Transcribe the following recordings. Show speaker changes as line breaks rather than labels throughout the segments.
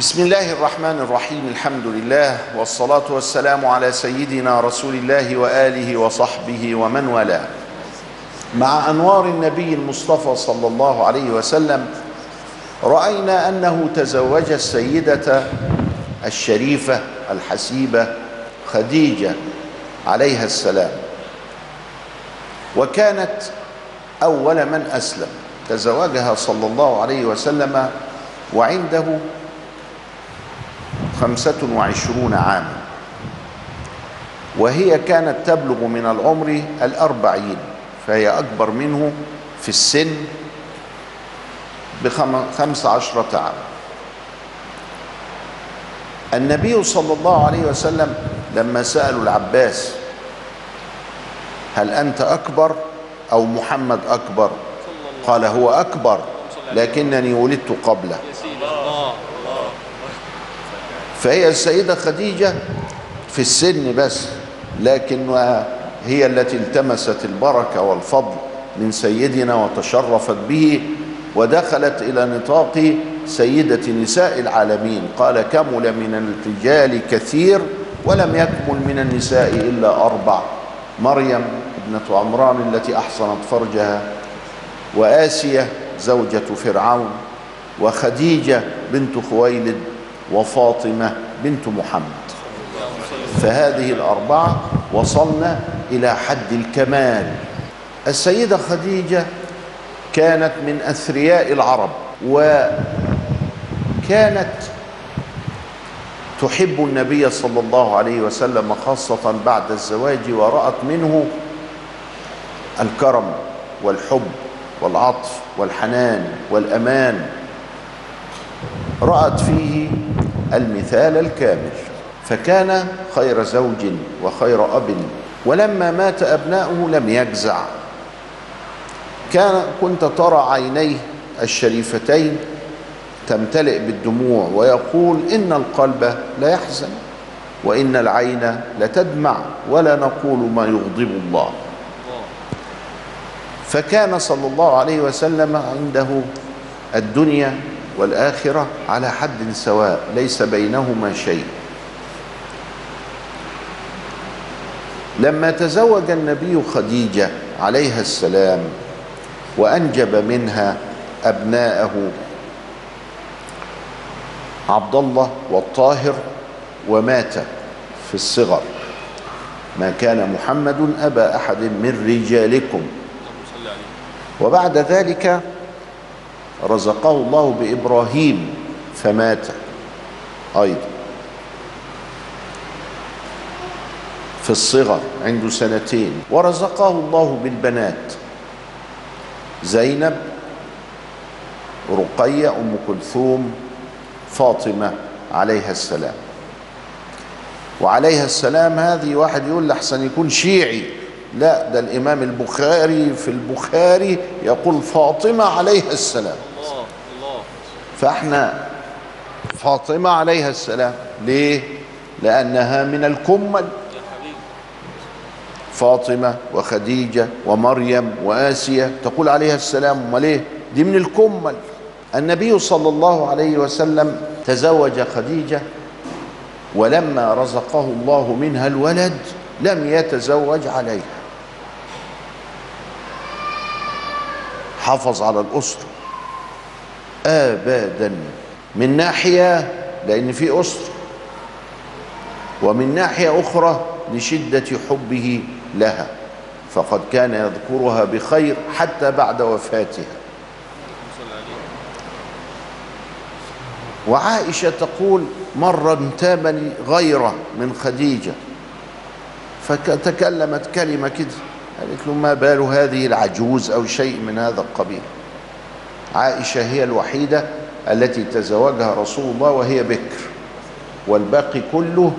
بسم الله الرحمن الرحيم الحمد لله والصلاة والسلام على سيدنا رسول الله وآله وصحبه ومن والاه. مع أنوار النبي المصطفى صلى الله عليه وسلم رأينا أنه تزوج السيدة الشريفة الحسيبة خديجة عليها السلام. وكانت أول من أسلم تزوجها صلى الله عليه وسلم وعنده خمسة وعشرون عاما. وهي كانت تبلغ من العمر الأربعين فهي أكبر منه في السن بخمس عشرة عام. النبي صلى الله عليه وسلم لما سألوا العباس هل أنت أكبر أو محمد أكبر؟ قال هو أكبر لكنني ولدت قبله. فهي السيدة خديجة في السن بس لكنها هي التي التمست البركة والفضل من سيدنا وتشرفت به ودخلت إلى نطاق سيدة نساء العالمين. قال كمل من الرجال كثير ولم يكمل من النساء إلا أربع مريم ابنة عمران التي أحصنت فرجها وآسية زوجة فرعون وخديجة بنت خويلد وفاطمة بنت محمد. فهذه الأربعة وصلنا إلى حد الكمال. السيدة خديجة كانت من أثرياء العرب وكانت تحب النبي صلى الله عليه وسلم خاصة بعد الزواج ورأت منه الكرم والحب والعطف والحنان والأمان. رأت فيه المثال الكامل. فكان خير زوج وخير أب ولما مات أبناؤه لم يجزع. كان كنت ترى عينيه الشريفتين تمتلئ بالدموع ويقول إن القلب لا يحزن وإن العين لتدمع ولا نقول ما يغضب الله. فكان صلى الله عليه وسلم عنده الدنيا والآخرة على حد سواء ليس بينهما شيء. لما تزوج النبي خديجة عليها السلام وأنجب منها أبناءه عبد الله والطاهر ومات في الصغر. ما كان محمد أبا أحد من رجالكم. وبعد ذلك رزقه الله بإبراهيم فمات. أيضا. في الصغر عنده سنتين. ورزقه الله بالبنات. زينب رقية أم كلثوم فاطمة عليها السلام. وعليها السلام هذه واحد يقول لحسن يكون شيعي. لا ده الإمام البخاري في البخاري يقول فاطمة عليها السلام. فاحنا فاطمة عليها السلام. ليه؟ لأنها من الكمل. فاطمة وخديجة ومريم وآسية تقول عليها السلام. أمال إيه؟ دي من الكمل. النبي صلى الله عليه وسلم تزوج خديجة ولما رزقه الله منها الولد لم يتزوج عليها. حافظ على الأسرة. أبدا من ناحية لأن في أسرة ومن ناحية أخرى لشدة حبه لها. فقد كان يذكرها بخير حتى بعد وفاتها. وعائشة تقول مرة انتابني غيرة من خديجة فتكلمت كلمة كده. قالت له ما بال هذه العجوز أو شيء من هذا القبيل؟ عائشة هي الوحيدة التي تزوجها رسول الله وهي بكر والباقي كله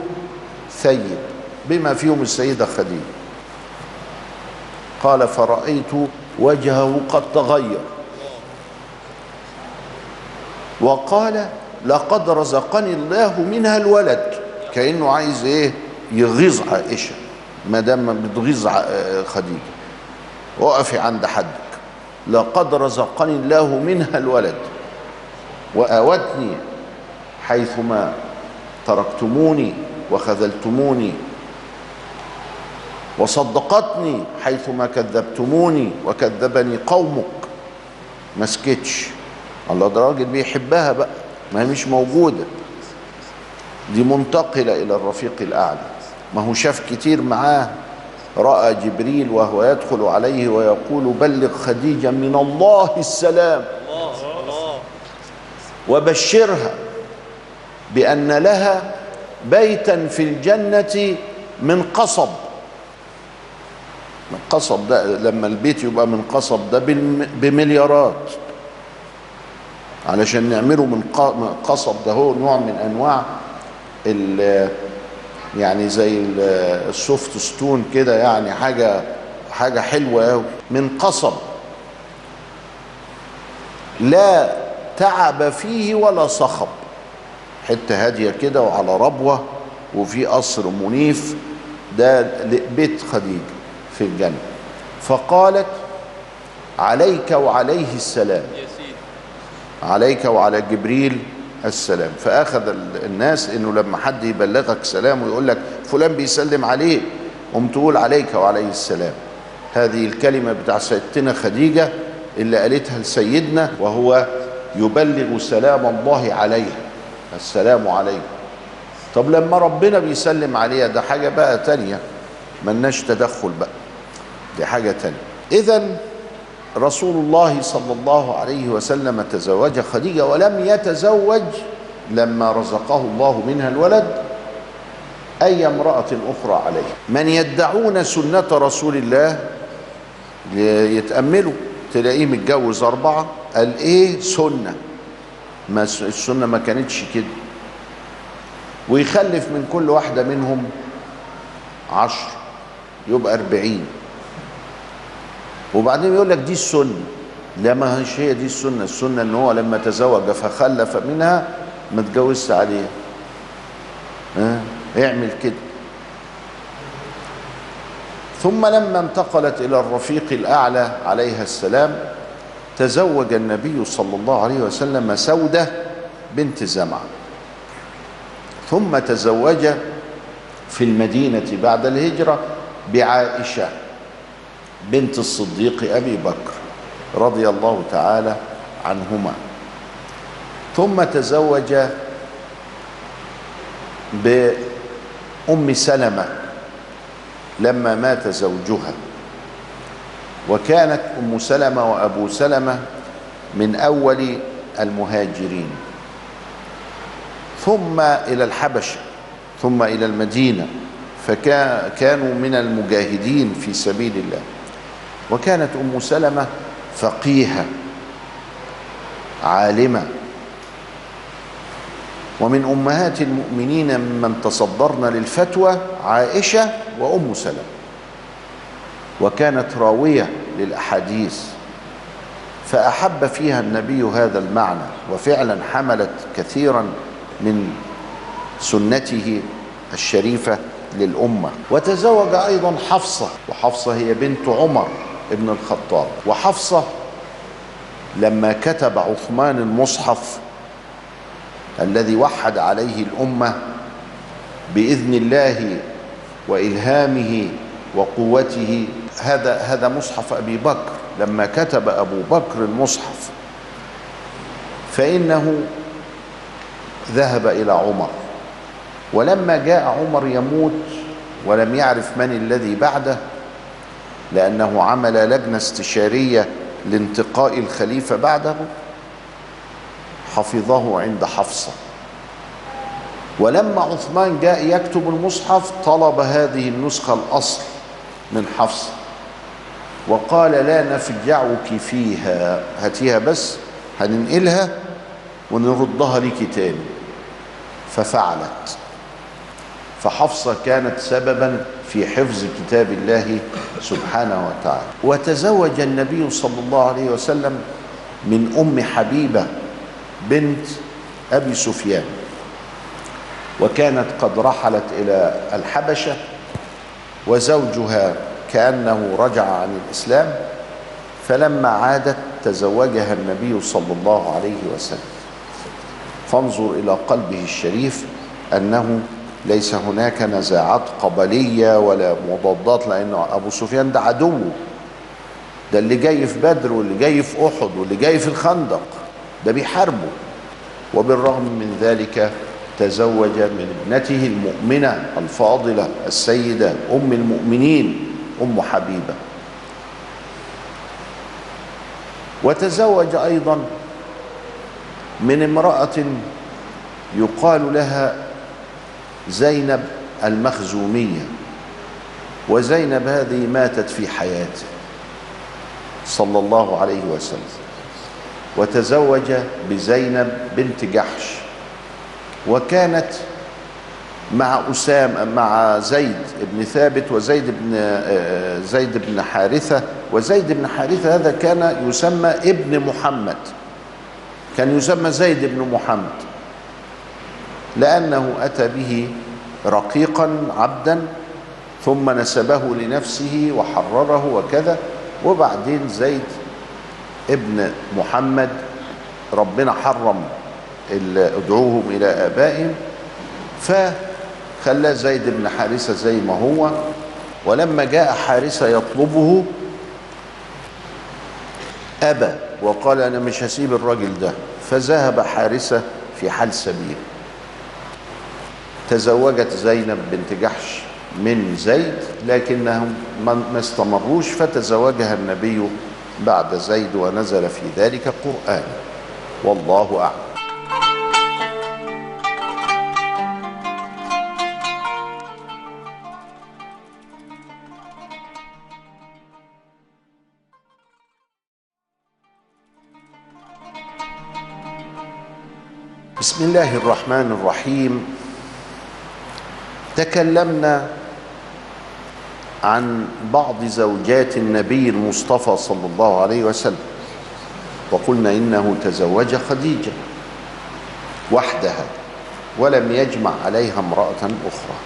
ثيب بما فيهم السيدة خديجة. قال فرأيت وجهه قد تغير. وقال لقد رزقني الله منها الولد. كأنه عايز إيه؟ يغيظ عائشة ما دام بتغيظ خديجة. وقفي عند حدك لقد رزقني الله منها الولد وآوتني حيثما تركتموني وخذلتموني وصدقتني حيثما كذبتموني وكذبني قومك. ما سكتش. الله ده راجل بيحبها بقى. ما هي مش موجودة. دي منتقلة إلى الرفيق الأعلى. ما هو شاف كتير معاه. رأى جبريل وهو يدخل عليه ويقول بلغ خديجة من الله السلام. وبشرها بأن لها بيتا في الجنة من قصب. من قصب ده لما البيت يبقى من قصب ده بمليارات. علشان نعمله من قصب ده هو نوع من أنواع ال يعني زي ال- السوفت ستون كده يعني حاجة حاجة حلوة قوي من قصب. لا تعب فيه ولا صخب. حتة هادية كده وعلى ربوة وفي قصر منيف. ده بيت خديجه في الجنة. فقالت عليك وعليه السلام. عليك وعلى جبريل. السلام. فأخذ ال- الناس إنه لما حد يبلغك سلام ويقول لك فلان بيسلم عليه قم تقول عليك وعليه السلام. هذه الكلمة بتاع سيدتنا خديجة اللي قالتها لسيدنا وهو يبلغ سلام الله عليه. السلام عليكم. طب لما ربنا بيسلم عليها ده حاجة بقى تانية. ملناش تدخل بقى. دي حاجة تانية. اذا رسول الله صلى الله عليه وسلم تزوج خديجة ولم يتزوج لما رزقه الله منها الولد أي امرأة أخرى عليه. من يدعون سنة رسول الله يتأملوا تلاقيه متجوز أربعة قال إيه سنة؟ ما السنة ما كانتش كده. ويخلف من كل واحدة منهم عشر يبقى أربعين. وبعدين يقول لك دي السنة. لا ما هيش هي دي السنة. السنة إن هو لما تزوج فخلف منها ما اتجوزش عليها. ها؟ اعمل كده. ثم لما انتقلت إلى الرفيق الأعلى عليها السلام تزوج النبي صلى الله عليه وسلم سودة بنت زمعة. ثم تزوج في المدينة بعد الهجرة بعائشة. بنت الصديق أبي بكر رضي الله تعالى عنهما. ثم تزوج بأم سلمة لما مات زوجها. وكانت أم سلمة وأبو سلمة من أول المهاجرين. ثم إلى الحبشة ثم إلى المدينة فكانوا من المجاهدين في سبيل الله. وكانت أم سلمة فقيهة عالمة. ومن أمهات المؤمنين ممن تصدرن للفتوى عائشة وأم سلمة. وكانت راوية للأحاديث فأحب فيها النبي هذا المعنى وفعلا حملت كثيرا من سنته الشريفة للأمة. وتزوج أيضا حفصة وحفصة هي بنت عمر. ابن الخطاب. وحفصة لما كتب عثمان المصحف الذي وحد عليه الأمة بإذن الله وإلهامه وقوته هذا هذا مصحف أبي بكر. لما كتب أبو بكر المصحف فإنه ذهب إلى عمر. ولما جاء عمر يموت ولم يعرف من الذي بعده لأنه عمل لجنة استشارية لانتقاء الخليفة بعده؟ حفظه عند حفصة. ولما عثمان جاء يكتب المصحف طلب هذه النسخة الأصل من حفصة وقال لا نفجعك فيها. هاتيها بس هننقلها ونردها لك تاني. ففعلت. فحفصة كانت سببا في حفظ كتاب الله سبحانه وتعالى. وتزوج النبي صلى الله عليه وسلم من أم حبيبة بنت أبي سفيان. وكانت قد رحلت إلى الحبشة وزوجها كأنه رجع عن الإسلام فلما عادت تزوجها النبي صلى الله عليه وسلم. فانظر إلى قلبه الشريف أنه ليس هناك نزاعات قبلية ولا مضادات لأن أبو سفيان ده عدوه ده اللي جاي في بدر واللي جاي في أحد واللي جاي في الخندق ده بيحاربه. وبالرغم من ذلك تزوج من ابنته المؤمنة الفاضلة السيدة أم المؤمنين أم حبيبة. وتزوج أيضا من امرأة يقال لها زينب المخزومية وزينب هذه ماتت في حياته صلى الله عليه وسلم وتزوج بزينب بنت جحش وكانت مع أسام مع زيد بن ثابت وزيد بن زيد بن حارثة وزيد بن حارثة هذا كان يسمى ابن محمد كان يسمى زيد بن محمد. لأنه أتى به رقيقا عبدا ثم نسبه لنفسه وحرره وكذا وبعدين زيد ابن محمد ربنا حرم ادعوهم إلى آبائهم فخلاه زيد بن حارثة زي ما هو ولما جاء حارثة يطلبه أبى وقال أنا مش هسيب الراجل ده فذهب حارثة في حال سبيل. تزوجت زينب بنت جحش من زيد لكنهم ما استمروش فتزوجها النبي بعد زيد ونزل في ذلك قرآن والله أعلم. بسم الله الرحمن الرحيم. تكلمنا عن بعض زوجات النبي المصطفى صلى الله عليه وسلم. وقلنا إنه تزوج خديجة وحدها ولم يجمع عليها امرأة أخرى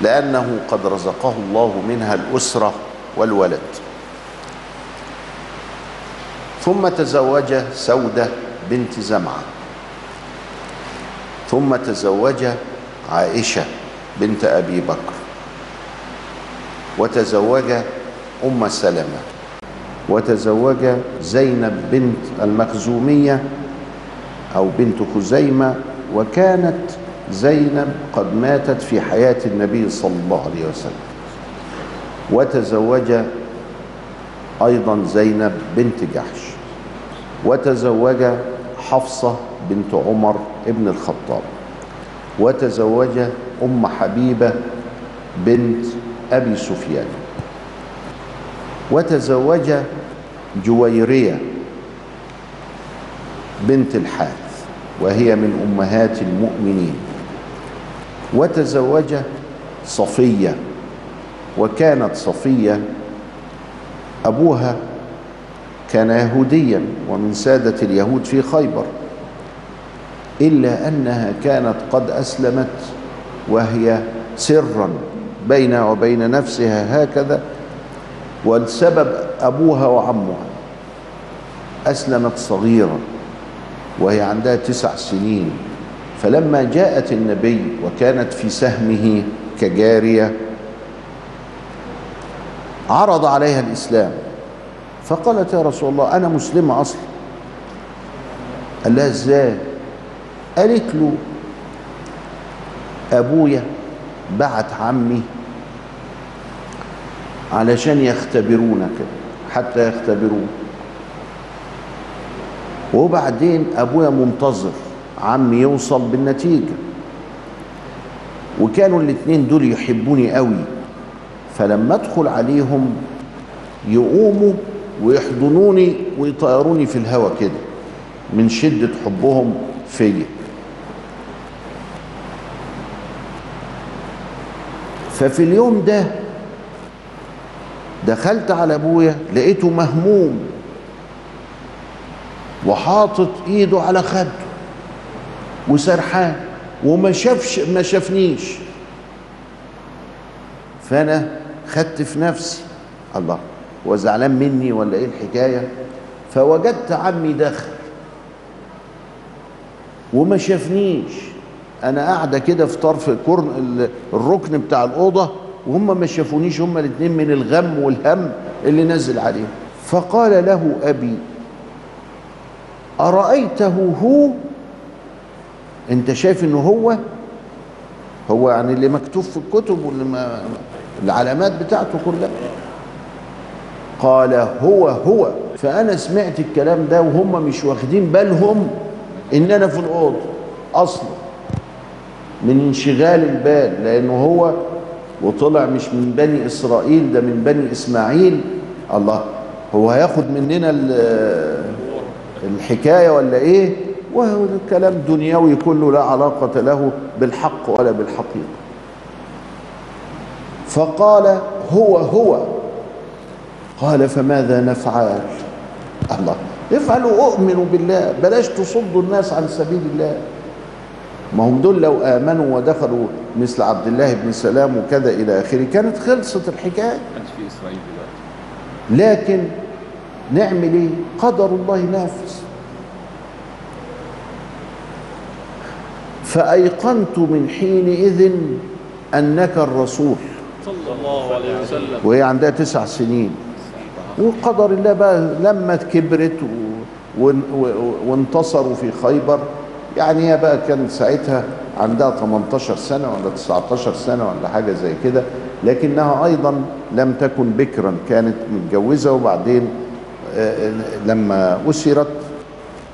لأنه قد رزقه الله منها الأسرة والولد. ثم تزوج سودة بنت زمعة. ثم تزوج عائشة بنت أبي بكر وتزوج أم سلمة وتزوج زينب بنت المخزومية أو بنت خزيمة وكانت زينب قد ماتت في حياة النبي صلى الله عليه وسلم. وتزوج أيضا زينب بنت جحش. وتزوج حفصة بنت عمر ابن الخطاب. وتزوج أم حبيبة بنت أبي سفيان. وتزوج جويرية بنت الحارث وهي من أمهات المؤمنين. وتزوج صفية وكانت صفية أبوها كان يهوديا ومن سادة اليهود في خيبر. إلا أنها كانت قد أسلمت وهي سرا بينها وبين نفسها هكذا والسبب أبوها وعمها. أسلمت صغيرا وهي عندها تسع سنين. فلما جاءت النبي وكانت في سهمه كجارية عرض عليها الإسلام. فقالت يا رسول الله أنا مسلمة أصلا. قال لها إزاي؟ قالت له أبويا بعت عمي علشان يختبرونا كده حتى يختبروه. وبعدين أبويا منتظر عمي يوصل بالنتيجة. وكانوا الاتنين دول يحبوني قوي. فلما أدخل عليهم يقوموا ويحضنوني ويطيروني في الهواء كده من شدة حبهم فيا. ففي اليوم ده دخلت على أبويا لقيته مهموم وحاطط إيده على خده وسرحان وما شافش ما شافنيش. فأنا خدت في نفسي الله هو زعلان مني ولا إيه الحكاية؟ فوجدت عمي داخل وما شافنيش. أنا قاعدة كده في طرف الركن بتاع الاوضه وهم ما شافونيش هم الاثنين من الغم والهم اللي نزل عليهم. فقال له أبي أرأيته هو؟ أنت شايف إنه هو؟ هو يعني اللي مكتوب في الكتب واللي ما العلامات بتاعته كلها. قال هو هو. فأنا سمعت الكلام ده وهم مش واخدين بالهم إن أنا في الأوضة. أصلا من انشغال البال لأنه هو وطلع مش من بني إسرائيل ده من بني إسماعيل. الله هو هياخد مننا ال- الحكاية ولا إيه؟ وهو كلام دنيوي كله لا علاقة له بالحق ولا بالحقيقة. فقال هو هو. قال فماذا نفعل؟ الله افعلوا أؤمنوا بالله بلاش تصدوا الناس عن سبيل الله. ما هم دول لو آمنوا ودخلوا مثل عبد الله بن سلام وكذا إلى آخره كانت خلصت
الحكاية. في إسرائيل دلوقتي.
لكن نعمل إيه؟ قدر الله نافذ فأيقنت من حينئذ أنك الرسول.
صلى الله عليه وسلم.
وهي عندها تسع سنين. وقدر الله بقى لما كبرت. وانتصروا في خيبر. يعني هي بقى كان ساعتها عندها 18 سنة ولا 19 سنة ولا حاجة زي كده لكنها أيضا لم تكن بكرا كانت متجوزة وبعدين آه، لما أسرت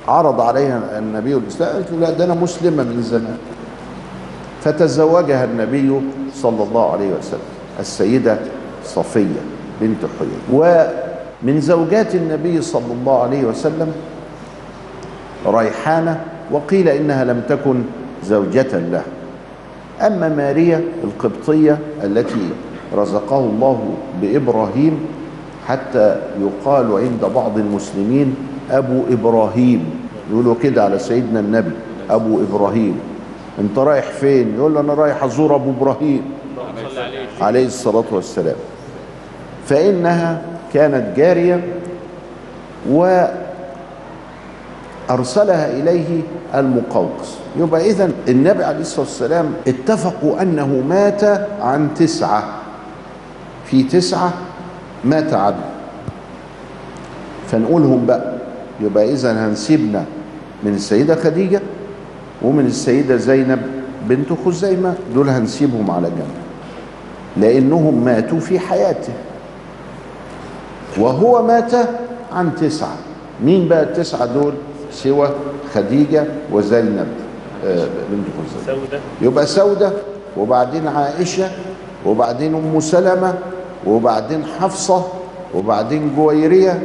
عرض عليها النبي الإسلام قالت له لا ده أنا مسلمة من زمان. فتزوجها النبي صلى الله عليه وسلم السيدة صفية بنت حيي. ومن زوجات النبي صلى الله عليه وسلم ريحانة وقيل إنها لم تكن زوجة له. أما ماريا القبطية التي رزقه الله بإبراهيم حتى يقال عند بعض المسلمين أبو إبراهيم. يقولوا كده على سيدنا النبي أبو إبراهيم. أنت رايح فين؟ يقول له أنا رايح أزور أبو إبراهيم.
عليه
الصلاة والسلام. فإنها كانت جارية وأرسلها إليه المقوقس. يبقى إذن النبي عليه الصلاة والسلام اتفقوا أنه مات عن تسعة. في تسعة مات عنه فنقولهم بقى يبقى إذن هنسيبنا من السيدة خديجة ومن السيدة زينب بنت خزيمة. دول هنسيبهم على جنب. لأنهم ماتوا في حياته. وهو مات عن تسعة. مين بقى التسعة دول؟ سوى خديجة وزينب آه، بنت خزيمة.
سودة.
يبقى سودة وبعدين عائشة وبعدين أم سلمة وبعدين حفصة وبعدين جويرية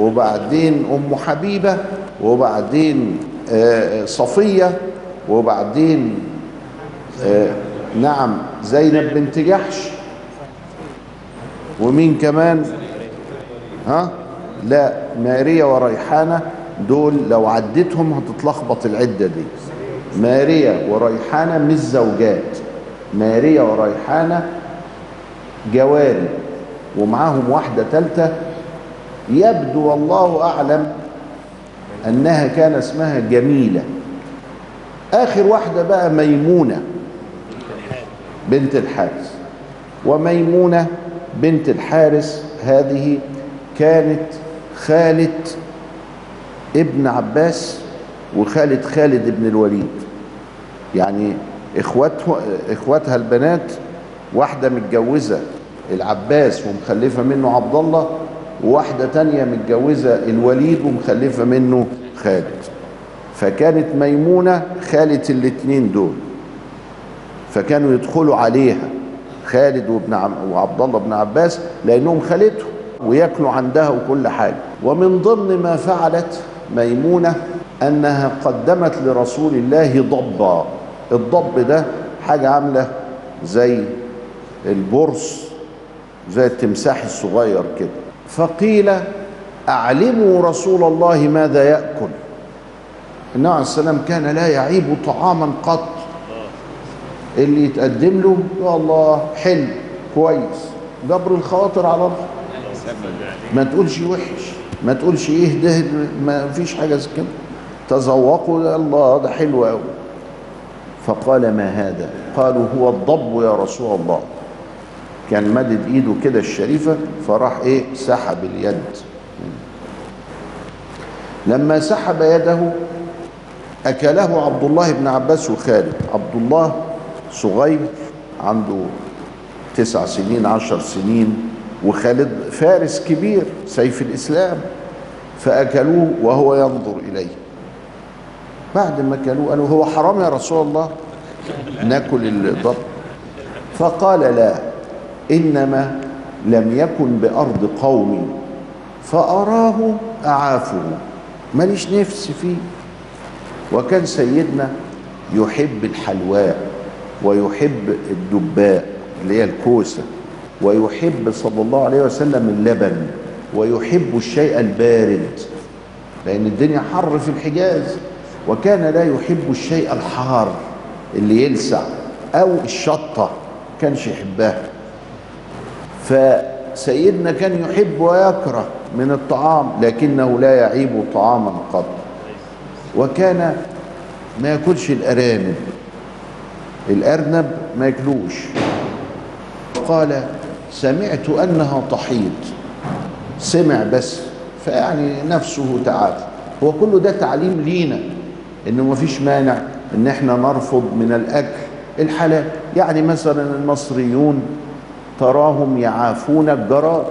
وبعدين أم حبيبة وبعدين آه، صفية وبعدين آه، نعم زينب بنت جحش. ومين كمان؟ ها؟ لا ماريا وريحانة. دول لو عديتهم هتتلخبط العدة دي. ماريا وريحانة مش زوجات ماريا وريحانة جواري ومعاهم واحدة تالتة. يبدو والله أعلم أنها كان اسمها جميلة. آخر واحدة بقى ميمونة بنت الحارث. وميمونة بنت الحارث هذه كانت خالة ابن عباس وخالة خالد بن الوليد. يعني اخواتها إخواتها البنات واحدة متجوزة العباس ومخلفة منه عبد الله وواحدة تانية متجوزة الوليد ومخلفة منه خالد. فكانت ميمونة خالة الاتنين دول. فكانوا يدخلوا عليها خالد وابن عم وعبد الله بن عباس لأنهم خالته وياكلوا عندها وكل حاجة. ومن ضمن ما فعلت ميمونة أنها قدمت لرسول الله ضبا. الضب ده حاجة عاملة زي البرص زي التمساح الصغير كده. فقيل أعلموا رسول الله ماذا يأكل. النبي عليه السلام كان لا يعيب طعاما قط. اللي يتقدم له يا الله حلو كويس. جبر الخواطر على الله. ما تقولش وحش. ما تقولش إيه ده ما فيش حاجة زي كده. تذوقوا الله ده حلو قوي فقال ما هذا؟ قالوا هو الضب يا رسول الله. كان مدد إيده كده الشريفة فراح إيه سحب اليد. لما سحب يده أكله عبد الله بن عباس وخالد. عبد الله صغير عنده تسع سنين عشر سنين. وخالد فارس كبير سيف الإسلام فأكلوه وهو ينظر إليه. بعد ما كلوه قالوا هو حرام يا رسول الله؟ ناكل الضب. فقال لا إنما لم يكن بأرض قومي فأراه أعافه. ماليش نفس فيه. وكان سيدنا يحب الحلواء ويحب الدباء اللي هي الكوسة. ويحب صلى الله عليه وسلم اللبن ويحب الشيء البارد لأن الدنيا حر في الحجاز. وكان لا يحب الشيء الحار اللي يلسع أو الشطة كانش يحبها. فسيدنا كان يحب ويكره من الطعام لكنه لا يعيب طعاما قط. وكان ما يأكلش الأرانب. الأرنب ما يأكلوش. قال سمعت أنها تحيض. سمع بس فيعني نفسه تعالى هو كله ده تعليم لينا إنه ما فيش مانع إن إحنا نرفض من الأكل الحلال. يعني مثلا المصريون تراهم يعافون الجراد.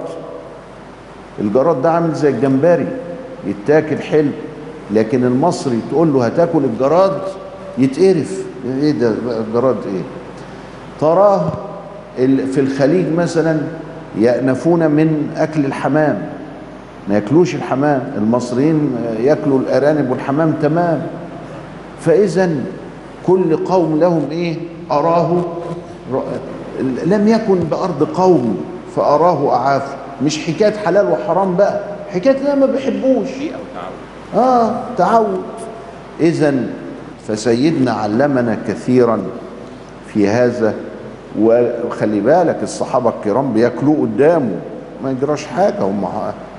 الجراد ده عامل زي الجمبري يتاكل حلو لكن المصري تقول له هتاكل الجراد يتقرف. إيه ده؟ الجراد إيه؟ تراه في الخليج مثلا يأنفون من أكل الحمام. ما ياكلوش الحمام. المصريين ياكلوا الأرانب والحمام تمام. فإذا كل قوم لهم إيه؟ أراه لم يكن بأرض قوم فأراه أعافه مش حكاية حلال وحرام بقى. حكاية لا ما بيحبوش آه تعود. إذا فسيدنا علمنا كثيرا في هذا وخلي بالك الصحابة الكرام بياكلوه قدامه ما يجراش حاجة هم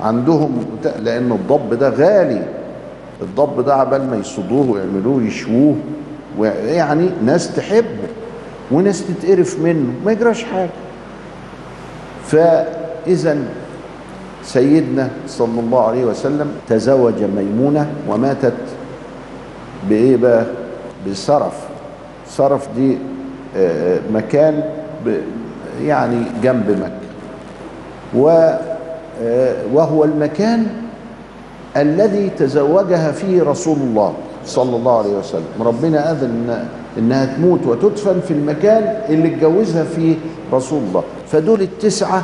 عندهم لأن الضب ده غالي. الضب ده عبال ما يصدوه ويعملوه يشووه يعني ناس تحبه وناس تتقرف منه ما يجراش حاجة. فإذا سيدنا صلى الله عليه وسلم تزوج ميمونة وماتت بإيه بقى؟ بصرف صرف دي مكان يعني جنب مكة. وهو المكان الذي تزوجها فيه رسول الله صلى الله عليه وسلم. ربنا أذن إنها تموت وتدفن في المكان اللي اتجوزها فيه رسول الله. فدول التسعة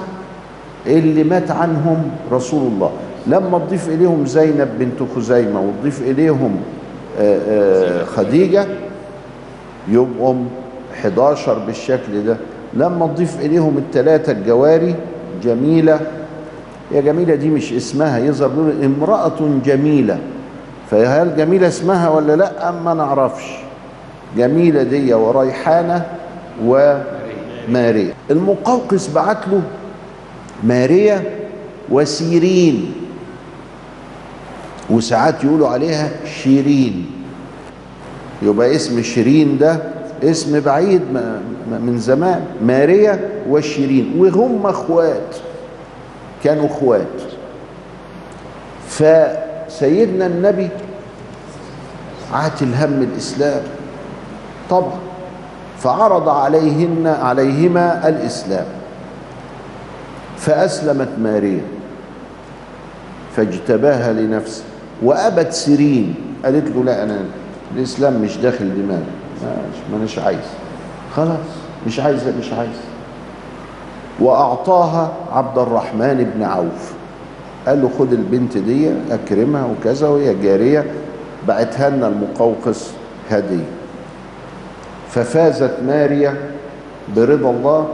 اللي مات عنهم رسول الله. لما تضيف إليهم زينب بنت خزيمة وتضيف إليهم خديجة يبقوا 11 بالشكل ده. لما تضيف إليهم الثلاثة الجواري جميلة. يا جميلة دي مش اسمها يظهر بيقول امرأة جميلة. فهل جميلة اسمها ولا لأ؟ ما نعرفش جميلة دي وريحانة وماريا المقوقس بعت له ماريا وسيرين. وساعات يقولوا عليها شيرين. يبقى اسم شيرين ده اسم بعيد من زمان ماريا وشيرين وهم أخوات كانوا أخوات. فسيدنا النبي عاتل هم الإسلام طبعا فعرض عليهن عليهما الإسلام. فأسلمت ماريا فاجتباها لنفسه وأبت سيرين قالت له لا أنا الإسلام مش داخل دماغي. ما اناش عايز. خلاص مش عايز مش عايز. وأعطاها عبد الرحمن بن عوف. قال له خد البنت دي أكرمها وكذا وهي جارية بعتها لنا المقوقس هديه ففازت ماريا برضا الله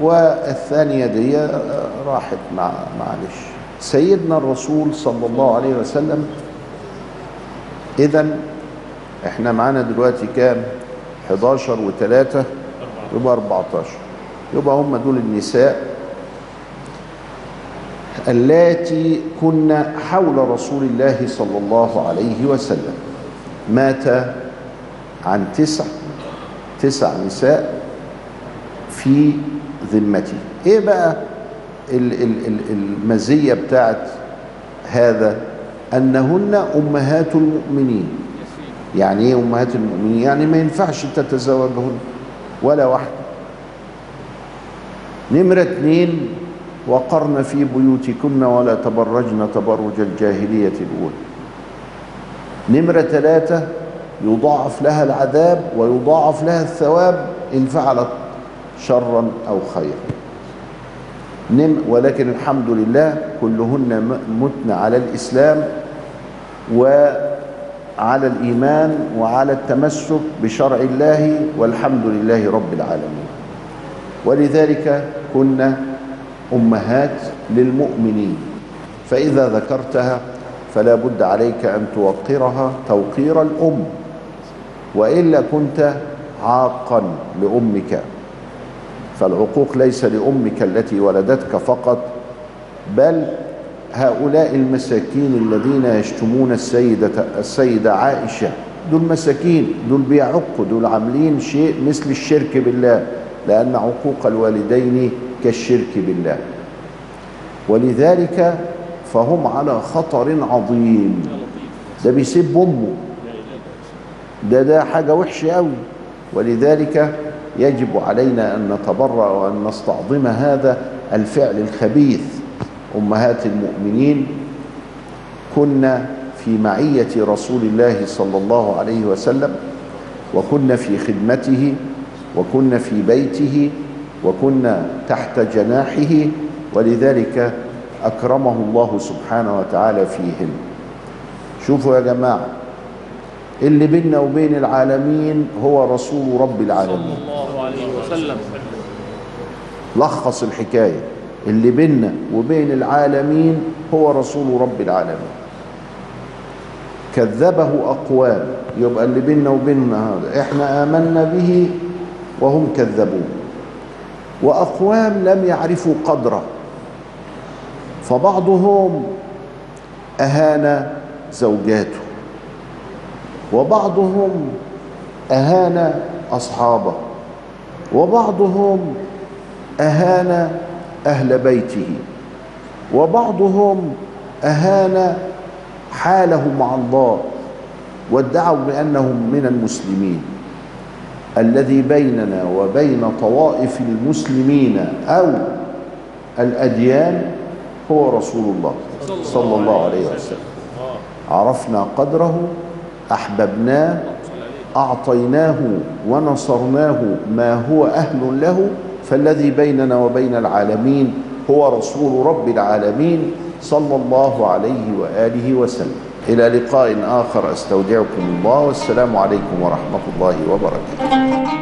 والثانية دي راحت مع معلش. سيدنا الرسول صلى الله عليه وسلم اذا إحنا معانا دلوقتي كام؟ 11 و3 يبقى 14 يبقى هم دول النساء اللاتي كن حول رسول الله صلى الله عليه وسلم. مات عن تسع تسع نساء في ذمته إيه بقى ال- ال- ال- المزية بتاعت هذا؟ أنهن أمهات المؤمنين. يعني إيه أمهات المؤمنين؟ يعني ما ينفعش تتزوجهن ولا واحدة. نمرة اتنين وقرن في بيوتكن ولا تبرجن تبرج الجاهلية الأولى. نمرة ثلاثة يضاعف لها العذاب ويضاعف لها الثواب إن فعلت شرا أو خيرا. نم ولكن الحمد لله كلهن متن على الإسلام وعلى الإيمان وعلى التمسك بشرع الله والحمد لله رب العالمين. ولذلك كنا أمهات للمؤمنين. فإذا ذكرتها فلا بد عليك أن توقرها توقير الأم. وإلا كنت عاقا لأمك. فالعقوق ليس لأمك التي ولدتك فقط بل هؤلاء المساكين الذين يشتمون السيدة, السيدة عائشة. دول مساكين دول بيعقوا دول عاملين شيء مثل الشرك بالله لأن عقوق الوالدين كالشرك بالله. ولذلك فهم على خطر عظيم. ده بيسيب أمه ده ده حاجة وحشة قوي ولذلك يجب علينا أن نتبرأ وأن نستعظم هذا الفعل الخبيث. أمهات المؤمنين كنا في معية رسول الله صلى الله عليه وسلم وكنا في خدمته وكنا في بيته وكنا تحت جناحه ولذلك أكرمه الله سبحانه وتعالى فيهن. شوفوا يا جماعة اللي بيننا وبين العالمين هو رسول رب العالمين.
صلى الله عليه وسلم.
لخص الحكاية. اللي بيننا وبين العالمين هو رسول رب العالمين. كذبه أقوام. يبقى اللي بيننا وبيننا هذا. إحنا آمنا به وهم كذبوه. وأقوام لم يعرفوا قدره. فبعضهم أهان زوجاته. وبعضهم أهان أصحابه. وبعضهم أهان أهل بيته وبعضهم أهان حاله مع الله وادعوا بأنهم من المسلمين. الذي بيننا وبين طوائف المسلمين أو الأديان هو رسول الله صلى الله عليه وسلم. عرفنا قدره أحببناه أعطيناه ونصرناه ما هو أهل له فالذي بيننا وبين العالمين هو رسول رب العالمين صلى الله عليه وآله وسلم. إلى لقاء آخر أستودعكم الله والسلام عليكم ورحمة الله وبركاته.